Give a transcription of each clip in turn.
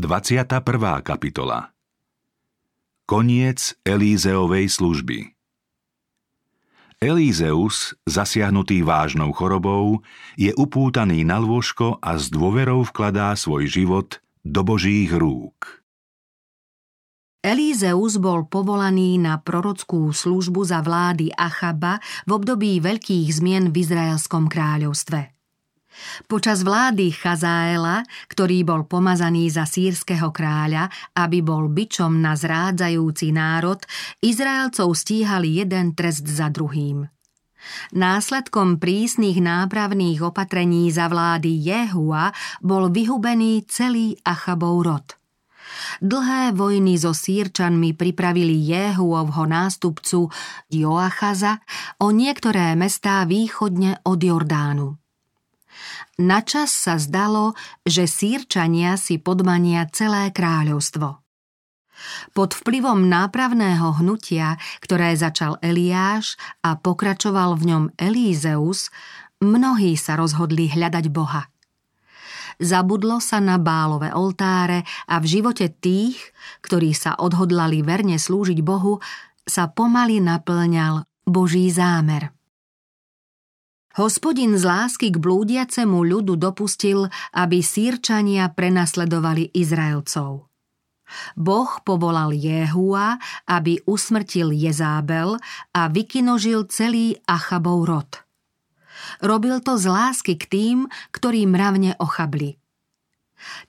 21. kapitola Koniec Elízeovej služby Elízeus, zasiahnutý vážnou chorobou, je upútaný na lôžko a s dôverou vkladá svoj život do Božích rúk. Elízeus bol povolaný na prorockú službu za vlády Achaba v období veľkých zmien v Izraelskom kráľovstve. Počas vlády Chazaela, ktorý bol pomazaný za sírskeho kráľa, aby bol byčom na zrádzajúci národ, Izraelcov stíhali jeden trest za druhým. Následkom prísnych nápravných opatrení za vlády Jehua bol vyhubený celý Achabov rod – Dlhé vojny so Sýrčanmi pripravili Jehuovho nástupcu Joachaza o niektoré mestá východne od Jordánu. Načas sa zdalo, že Sýrčania si podmania celé kráľovstvo. Pod vplyvom nápravného hnutia, ktoré začal Eliáš a pokračoval v ňom Elízeus, mnohí sa rozhodli hľadať Boha – Zabudlo sa na bálové oltáre a v živote tých, ktorí sa odhodlali verne slúžiť Bohu, sa pomaly naplňal Boží zámer. Hospodin z lásky k blúdiacemu ľudu dopustil, aby sírčania prenasledovali Izraelcov. Boh povolal Jehua, aby usmrtil Jezábel a vykinožil celý Achabov rod – Robil to z lásky k tým, ktorí mravne ochabli.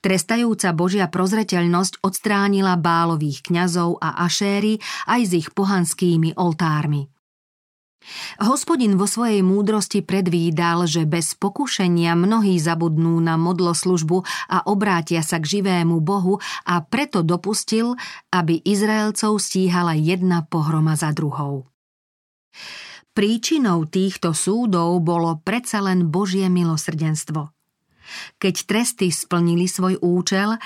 Trestajúca Božia prozreteľnosť odstránila bálových kňazov a ašéry aj s ich pohanskými oltármi. Hospodin vo svojej múdrosti predvídal, že bez pokušenia mnohí zabudnú na modloslužbu a obrátia sa k živému Bohu a preto dopustil, aby Izraelcov stíhala jedna pohroma za druhou. Príčinou týchto súdov bolo predsa len Božie milosrdenstvo. Keď tresty splnili svoj účel,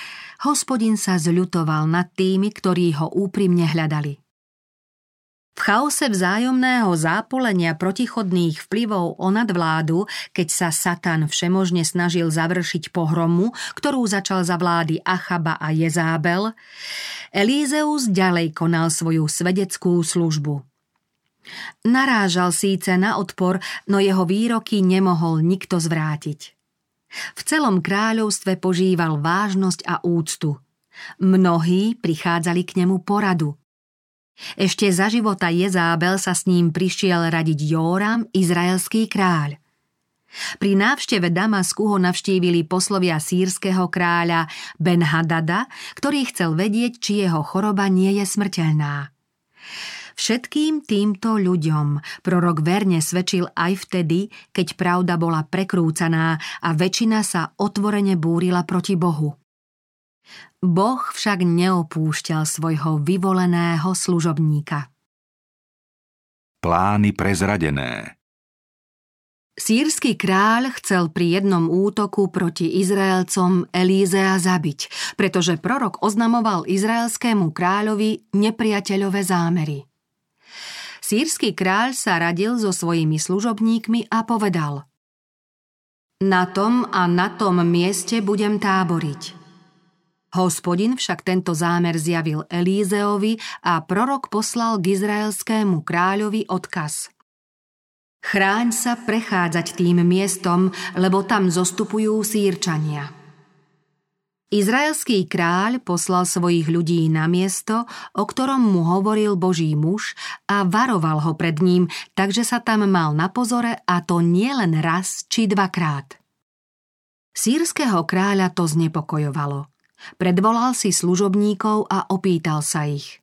hospodin sa zľutoval nad tými, ktorí ho úprimne hľadali. V chaose vzájomného zápolenia protichodných vplyvov o nadvládu, keď sa Satan všemožne snažil završiť pohromu, ktorú začal za vlády Achaba a Jezábel, Elízeus ďalej konal svoju svedeckú službu – Narážal síce na odpor, no jeho výroky nemohol nikto zvrátiť. V celom kráľovstve požíval vážnosť a úctu. Mnohí prichádzali k nemu poradu. Ešte za života Jezábel sa s ním prišiel radiť Jóram, izraelský kráľ. Pri návšteve Damasku ho navštívili poslovia sírskeho kráľa Ben-Hadada, ktorý chcel vedieť, či jeho choroba nie je smrteľná. Všetkým týmto ľuďom prorok verne svedčil aj vtedy, keď pravda bola prekrúcaná a väčšina sa otvorene búrila proti Bohu. Boh však neopúšťal svojho vyvoleného služobníka. Plány prezradené Sýrsky kráľ chcel pri jednom útoku proti Izraelcom Elízea zabiť, pretože prorok oznamoval izraelskému kráľovi nepriateľové zámery. Sýrsky kráľ sa radil so svojimi služobníkmi a povedal Na tom a na tom mieste budem táboriť. Hospodin však tento zámer zjavil Elízeovi a prorok poslal k izraelskému kráľovi odkaz. Chráň sa prechádzať tým miestom, lebo tam zostupujú sírčania. Izraelský kráľ poslal svojich ľudí na miesto, o ktorom mu hovoril Boží muž a varoval ho pred ním, takže sa tam mal na pozore a to nie len raz či dvakrát. Sýrskeho kráľa to znepokojovalo. Predvolal si služobníkov a opýtal sa ich.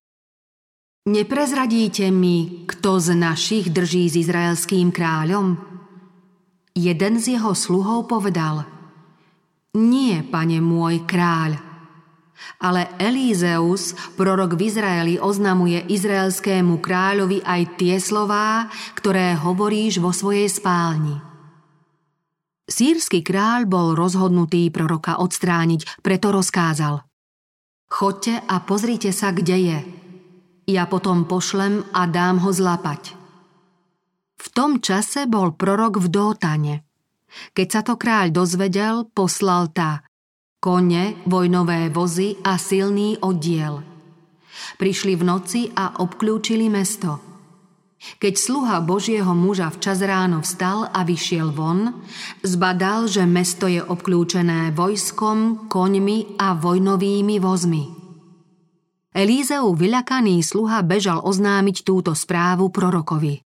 Neprezradíte mi, kto z našich drží s izraelským kráľom? Jeden z jeho sluhov povedal – nie, pane môj kráľ. Ale Elízeus, prorok v Izraeli, oznamuje izraelskému kráľovi aj tie slová, ktoré hovoríš vo svojej spálni. Sýrsky kráľ bol rozhodnutý proroka odstrániť, preto rozkázal. Chodte a pozrite sa, kde je. Ja potom pošlem a dám ho zlapať. V tom čase bol prorok v Dótane – keď sa to kráľ dozvedel, poslal tá. kone, vojnové vozy a silný oddiel. Prišli v noci a obklúčili mesto. Keď sluha Božieho muža včas ráno vstal a vyšiel von, zbadal, že mesto je obklúčené vojskom, koňmi a vojnovými vozmi. Elízeu vyľakaný sluha bežal oznámiť túto správu prorokovi.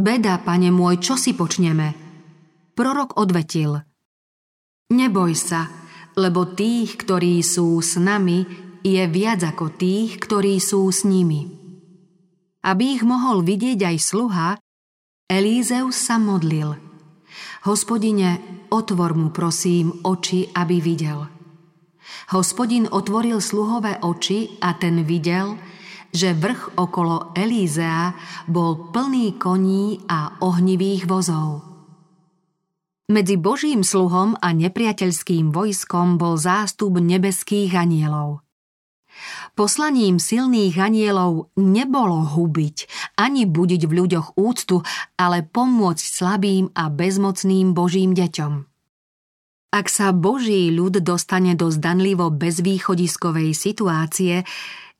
Beda, pane môj, čo si počneme? Prorok odvetil. Neboj sa, lebo tých, ktorí sú s nami, je viac ako tých, ktorí sú s nimi. Aby ich mohol vidieť aj sluha, Elízeus sa modlil. Hospodine, otvor mu prosím oči, aby videl. Hospodin otvoril sluhové oči a ten videl, že vrch okolo Elízea bol plný koní a ohnivých vozov. Medzi Božím sluhom a nepriateľským vojskom bol zástup nebeských anielov. Poslaním silných anielov nebolo hubiť ani budiť v ľuďoch úctu, ale pomôcť slabým a bezmocným Božím deťom. Ak sa Boží ľud dostane do zdanlivo bezvýchodiskovej situácie,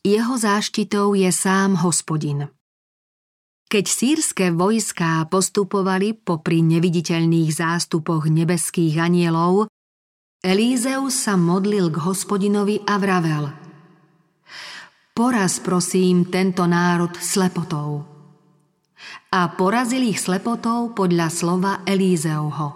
jeho záštitou je sám hospodin. Keď sírske vojská postupovali popri neviditeľných zástupoch nebeských anielov, Elízeus sa modlil k hospodinovi a vravel Poraz prosím tento národ slepotou. A porazil ich slepotou podľa slova Elízeovho.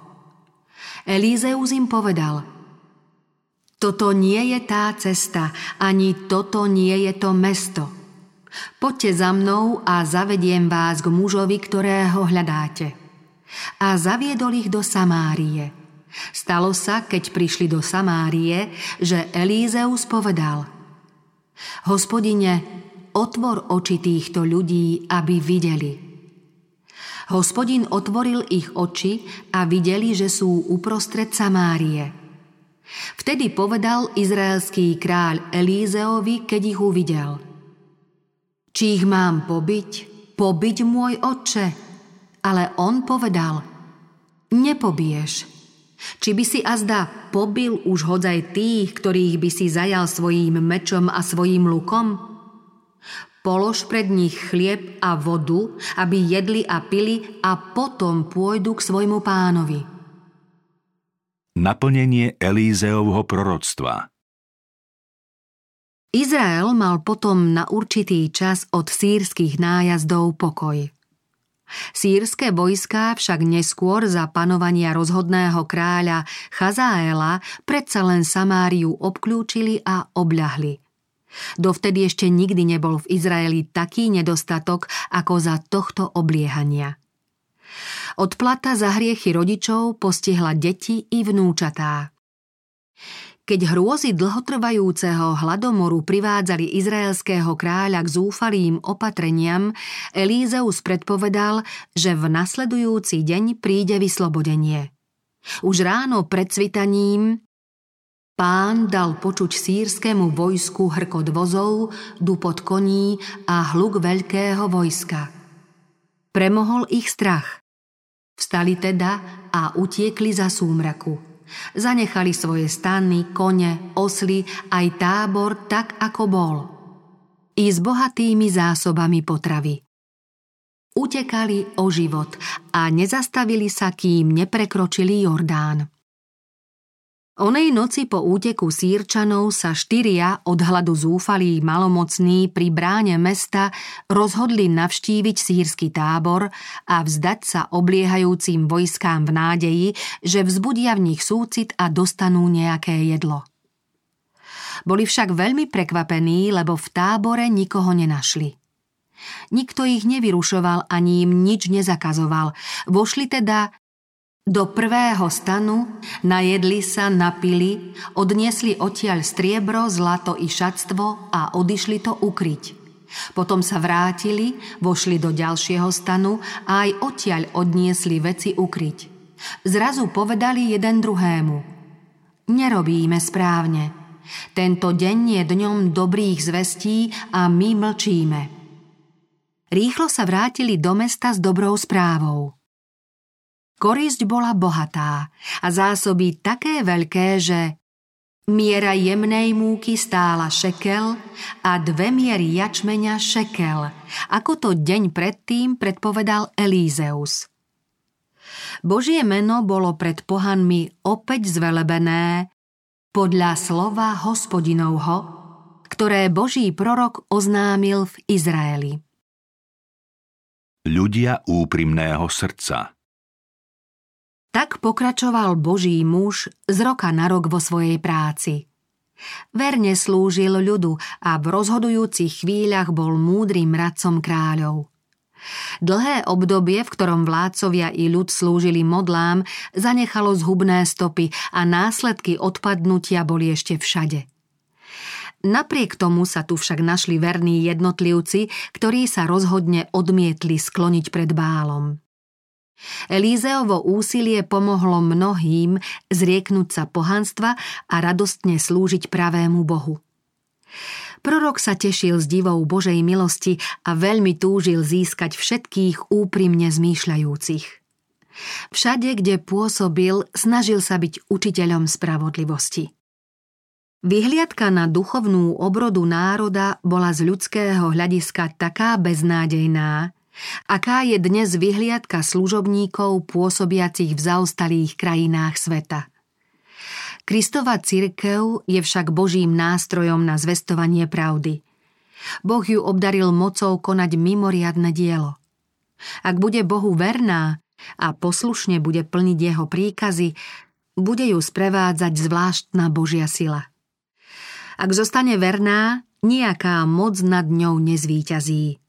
Elízeus im povedal – toto nie je tá cesta, ani toto nie je to mesto. Poďte za mnou a zavediem vás k mužovi, ktorého hľadáte. A zaviedol ich do Samárie. Stalo sa, keď prišli do Samárie, že Elízeus povedal Hospodine, otvor oči týchto ľudí, aby videli. Hospodin otvoril ich oči a videli, že sú uprostred Samárie – Vtedy povedal izraelský kráľ Elízeovi, keď ich uvidel. Či ich mám pobiť? Pobiť môj otče? Ale on povedal, nepobiješ. Či by si azda pobil už hodzaj tých, ktorých by si zajal svojím mečom a svojím lukom? Polož pred nich chlieb a vodu, aby jedli a pili a potom pôjdu k svojmu pánovi naplnenie Elízeovho proroctva. Izrael mal potom na určitý čas od sírskych nájazdov pokoj. Sýrske vojská však neskôr za panovania rozhodného kráľa Chazaela predsa len Samáriu obklúčili a obľahli. Dovtedy ešte nikdy nebol v Izraeli taký nedostatok ako za tohto obliehania. Odplata za hriechy rodičov postihla deti i vnúčatá. Keď hrôzy dlhotrvajúceho hladomoru privádzali izraelského kráľa k zúfalým opatreniam, Elízeus predpovedal, že v nasledujúci deň príde vyslobodenie. Už ráno pred svitaním Pán dal počuť sírskému vojsku hrkot vozov, dupot koní a hluk veľkého vojska. Premohol ich strach. Vstali teda a utiekli za súmraku. Zanechali svoje stany, kone, osly, aj tábor tak, ako bol. I s bohatými zásobami potravy. Utekali o život a nezastavili sa, kým neprekročili Jordán. Onej noci po úteku sírčanov sa štyria od hladu zúfalí malomocní pri bráne mesta rozhodli navštíviť sírsky tábor a vzdať sa obliehajúcim vojskám v nádeji, že vzbudia v nich súcit a dostanú nejaké jedlo. Boli však veľmi prekvapení, lebo v tábore nikoho nenašli. Nikto ich nevyrušoval ani im nič nezakazoval. Vošli teda do prvého stanu najedli sa, napili, odniesli odtiaľ striebro, zlato i šatstvo a odišli to ukryť. Potom sa vrátili, vošli do ďalšieho stanu a aj odtiaľ odniesli veci ukryť. Zrazu povedali jeden druhému. Nerobíme správne. Tento deň je dňom dobrých zvestí a my mlčíme. Rýchlo sa vrátili do mesta s dobrou správou. Korisť bola bohatá a zásoby také veľké, že Miera jemnej múky stála šekel a dve miery jačmeňa šekel, ako to deň predtým predpovedal Elízeus. Božie meno bolo pred pohanmi opäť zvelebené podľa slova hospodinovho, ktoré Boží prorok oznámil v Izraeli. Ľudia úprimného srdca tak pokračoval Boží muž z roka na rok vo svojej práci. Verne slúžil ľudu a v rozhodujúcich chvíľach bol múdrym radcom kráľov. Dlhé obdobie, v ktorom vládcovia i ľud slúžili modlám, zanechalo zhubné stopy a následky odpadnutia boli ešte všade. Napriek tomu sa tu však našli verní jednotlivci, ktorí sa rozhodne odmietli skloniť pred bálom. Elízeovo úsilie pomohlo mnohým zrieknúť sa pohanstva a radostne slúžiť pravému Bohu. Prorok sa tešil z divou Božej milosti a veľmi túžil získať všetkých úprimne zmýšľajúcich. Všade, kde pôsobil, snažil sa byť učiteľom spravodlivosti. Vyhliadka na duchovnú obrodu národa bola z ľudského hľadiska taká beznádejná, Aká je dnes vyhliadka služobníkov pôsobiacich v zaostalých krajinách sveta? Kristova cirkev je však Božím nástrojom na zvestovanie pravdy. Boh ju obdaril mocou konať mimoriadne dielo. Ak bude Bohu verná a poslušne bude plniť jeho príkazy, bude ju sprevádzať zvláštna Božia sila. Ak zostane verná, nejaká moc nad ňou nezvíťazí.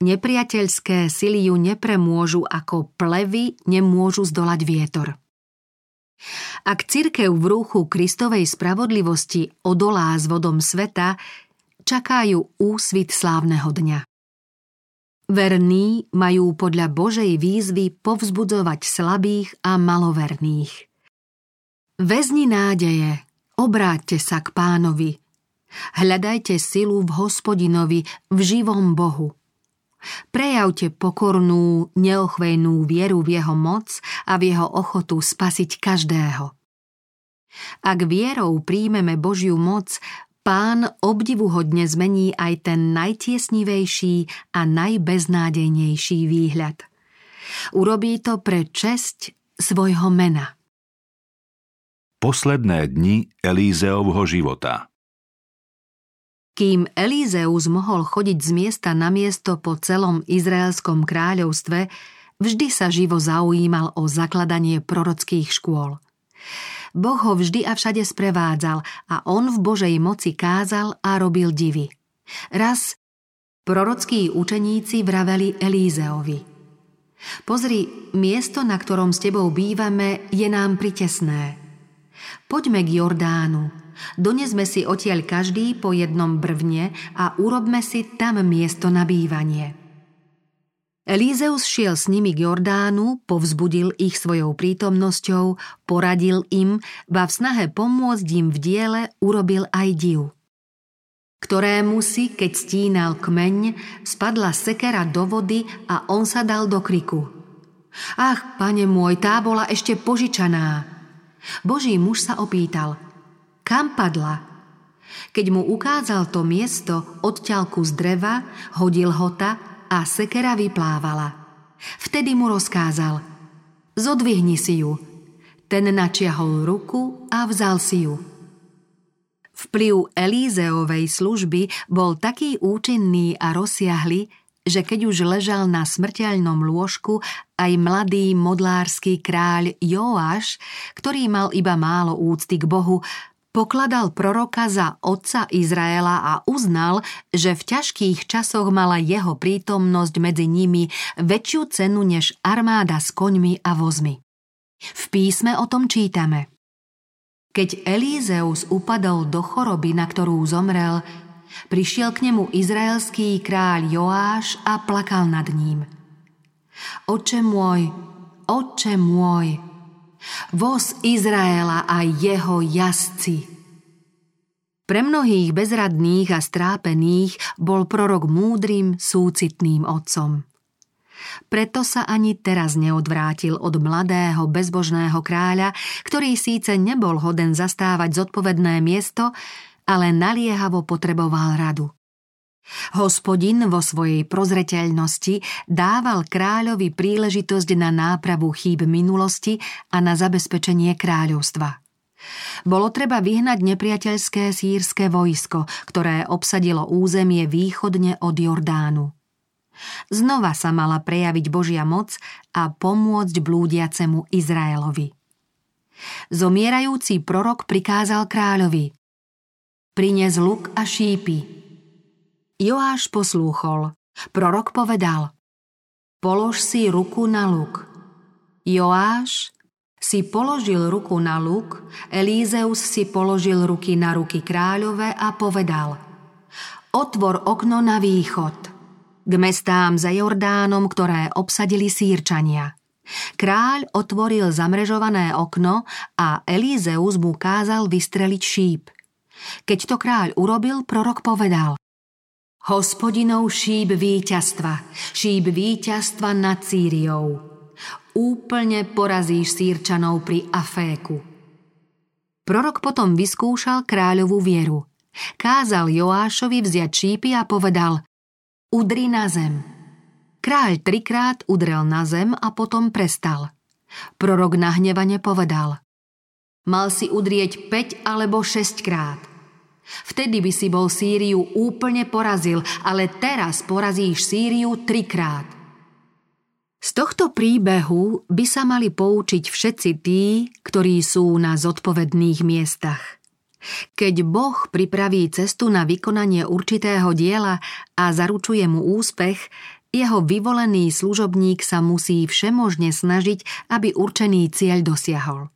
Nepriateľské sily ju nepremôžu ako plevy nemôžu zdolať vietor. Ak cirkev v rúchu Kristovej spravodlivosti odolá s vodom sveta, čakajú úsvit slávneho dňa. Verní majú podľa Božej výzvy povzbudzovať slabých a maloverných. Vezni nádeje, obráťte sa k pánovi. Hľadajte silu v hospodinovi, v živom Bohu. Prejavte pokornú, neochvejnú vieru v jeho moc a v jeho ochotu spasiť každého. Ak vierou príjmeme Božiu moc, Pán obdivuhodne zmení aj ten najtiesnivejší a najbeznádejnejší výhľad. Urobí to pre česť svojho mena. Posledné dni Elízeovho života – kým Elízeus mohol chodiť z miesta na miesto po celom izraelskom kráľovstve, vždy sa živo zaujímal o zakladanie prorockých škôl. Boh ho vždy a všade sprevádzal a on v Božej moci kázal a robil divy. Raz prorockí učeníci vraveli Elízeovi. Pozri, miesto, na ktorom s tebou bývame, je nám pritesné. Poďme k Jordánu, Donesme si odtiaľ každý po jednom brvne a urobme si tam miesto na bývanie. Elízeus šiel s nimi k Jordánu, povzbudil ich svojou prítomnosťou, poradil im, ba v snahe pomôcť im v diele urobil aj div ktorému si, keď stínal kmeň, spadla sekera do vody a on sa dal do kriku. Ach, pane môj, tá bola ešte požičaná. Boží muž sa opýtal – kam padla? Keď mu ukázal to miesto odťalku z dreva, hodil hota a sekera vyplávala. Vtedy mu rozkázal Zodvihni si ju. Ten načiahol ruku a vzal si ju. Vplyv Elízeovej služby bol taký účinný a rozsiahly, že keď už ležal na smrteľnom lôžku, aj mladý modlársky kráľ Joáš, ktorý mal iba málo úcty k Bohu, Pokladal proroka za otca Izraela a uznal, že v ťažkých časoch mala jeho prítomnosť medzi nimi väčšiu cenu než armáda s koňmi a vozmi. V písme o tom čítame. Keď Elízeus upadol do choroby, na ktorú zomrel, prišiel k nemu izraelský kráľ Joáš a plakal nad ním. Oče môj, oče môj, voz Izraela a jeho jazdci. Pre mnohých bezradných a strápených bol prorok múdrym, súcitným otcom. Preto sa ani teraz neodvrátil od mladého bezbožného kráľa, ktorý síce nebol hoden zastávať zodpovedné miesto, ale naliehavo potreboval radu. Hospodin vo svojej prozreteľnosti dával kráľovi príležitosť na nápravu chýb minulosti a na zabezpečenie kráľovstva. Bolo treba vyhnať nepriateľské sírske vojsko, ktoré obsadilo územie východne od Jordánu. Znova sa mala prejaviť Božia moc a pomôcť blúdiacemu Izraelovi. Zomierajúci prorok prikázal kráľovi Prines luk a šípy. Joáš poslúchol. Prorok povedal Polož si ruku na luk. Joáš si položil ruku na luk, Elízeus si položil ruky na ruky kráľove a povedal Otvor okno na východ k mestám za Jordánom, ktoré obsadili sírčania. Kráľ otvoril zamrežované okno a Elízeus mu kázal vystreliť šíp. Keď to kráľ urobil, prorok povedal Hospodinov šíp víťazstva, šíp víťazstva nad Sýriou. Úplne porazíš sírčanov pri Aféku. Prorok potom vyskúšal kráľovú vieru. Kázal Joášovi vziať šípy a povedal Udri na zem. Kráľ trikrát udrel na zem a potom prestal. Prorok nahnevane povedal. Mal si udrieť 5 alebo 6 krát. Vtedy by si bol Sýriu úplne porazil, ale teraz porazíš Sýriu trikrát. Z tohto príbehu by sa mali poučiť všetci tí, ktorí sú na zodpovedných miestach. Keď Boh pripraví cestu na vykonanie určitého diela a zaručuje mu úspech, jeho vyvolený služobník sa musí všemožne snažiť, aby určený cieľ dosiahol.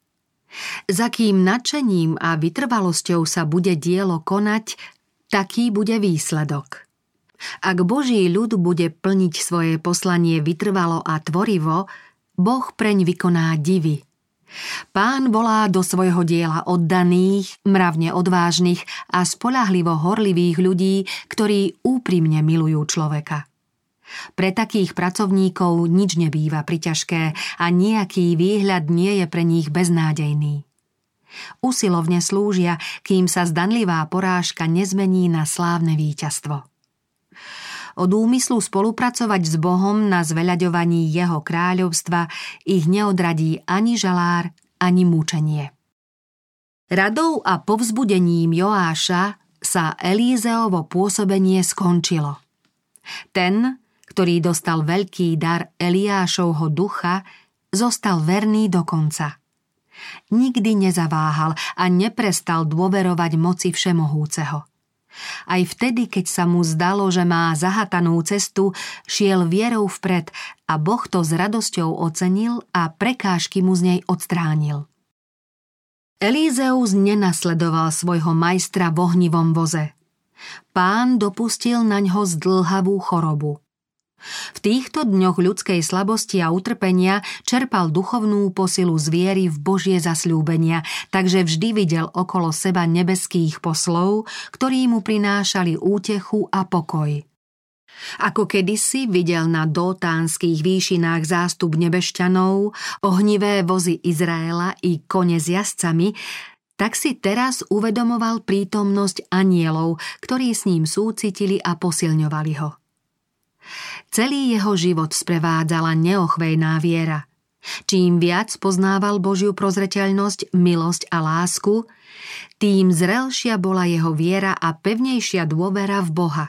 Za kým nadšením a vytrvalosťou sa bude dielo konať, taký bude výsledok. Ak Boží ľud bude plniť svoje poslanie vytrvalo a tvorivo, Boh preň vykoná divy – Pán volá do svojho diela oddaných, mravne odvážnych a spolahlivo horlivých ľudí, ktorí úprimne milujú človeka. Pre takých pracovníkov nič nebýva priťažké a nejaký výhľad nie je pre nich beznádejný. Usilovne slúžia, kým sa zdanlivá porážka nezmení na slávne víťazstvo. Od úmyslu spolupracovať s Bohom na zveľaďovaní jeho kráľovstva ich neodradí ani žalár, ani múčenie. Radou a povzbudením Joáša sa Elízeovo pôsobenie skončilo. Ten, ktorý dostal veľký dar Eliášovho ducha, zostal verný do konca. Nikdy nezaváhal a neprestal dôverovať moci Všemohúceho. Aj vtedy, keď sa mu zdalo, že má zahatanú cestu, šiel vierou vpred a Boh to s radosťou ocenil a prekážky mu z nej odstránil. Elízeus nenasledoval svojho majstra v ohnivom voze. Pán dopustil na ňo zdlhavú chorobu – v týchto dňoch ľudskej slabosti a utrpenia čerpal duchovnú posilu z viery v Božie zasľúbenia, takže vždy videl okolo seba nebeských poslov, ktorí mu prinášali útechu a pokoj. Ako kedysi videl na dotánskych výšinách zástup nebešťanov, ohnivé vozy Izraela i kone s jazdcami, tak si teraz uvedomoval prítomnosť anielov, ktorí s ním súcitili a posilňovali ho. Celý jeho život sprevádzala neochvejná viera. Čím viac poznával Božiu prozreteľnosť, milosť a lásku, tým zrelšia bola jeho viera a pevnejšia dôvera v Boha.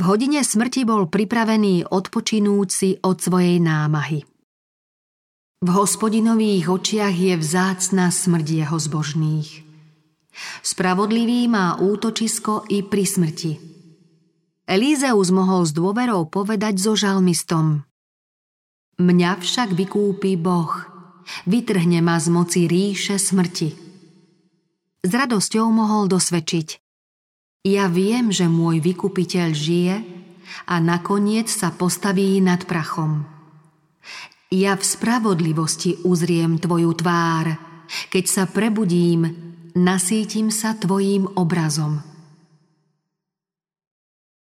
V hodine smrti bol pripravený odpočinúci od svojej námahy. V hospodinových očiach je vzácna smrť jeho zbožných. Spravodlivý má útočisko i pri smrti – Elízeus mohol s dôverou povedať so žalmistom. Mňa však vykúpi Boh, vytrhne ma z moci ríše smrti. S radosťou mohol dosvedčiť. Ja viem, že môj vykupiteľ žije a nakoniec sa postaví nad prachom. Ja v spravodlivosti uzriem tvoju tvár, keď sa prebudím, nasítim sa tvojím obrazom.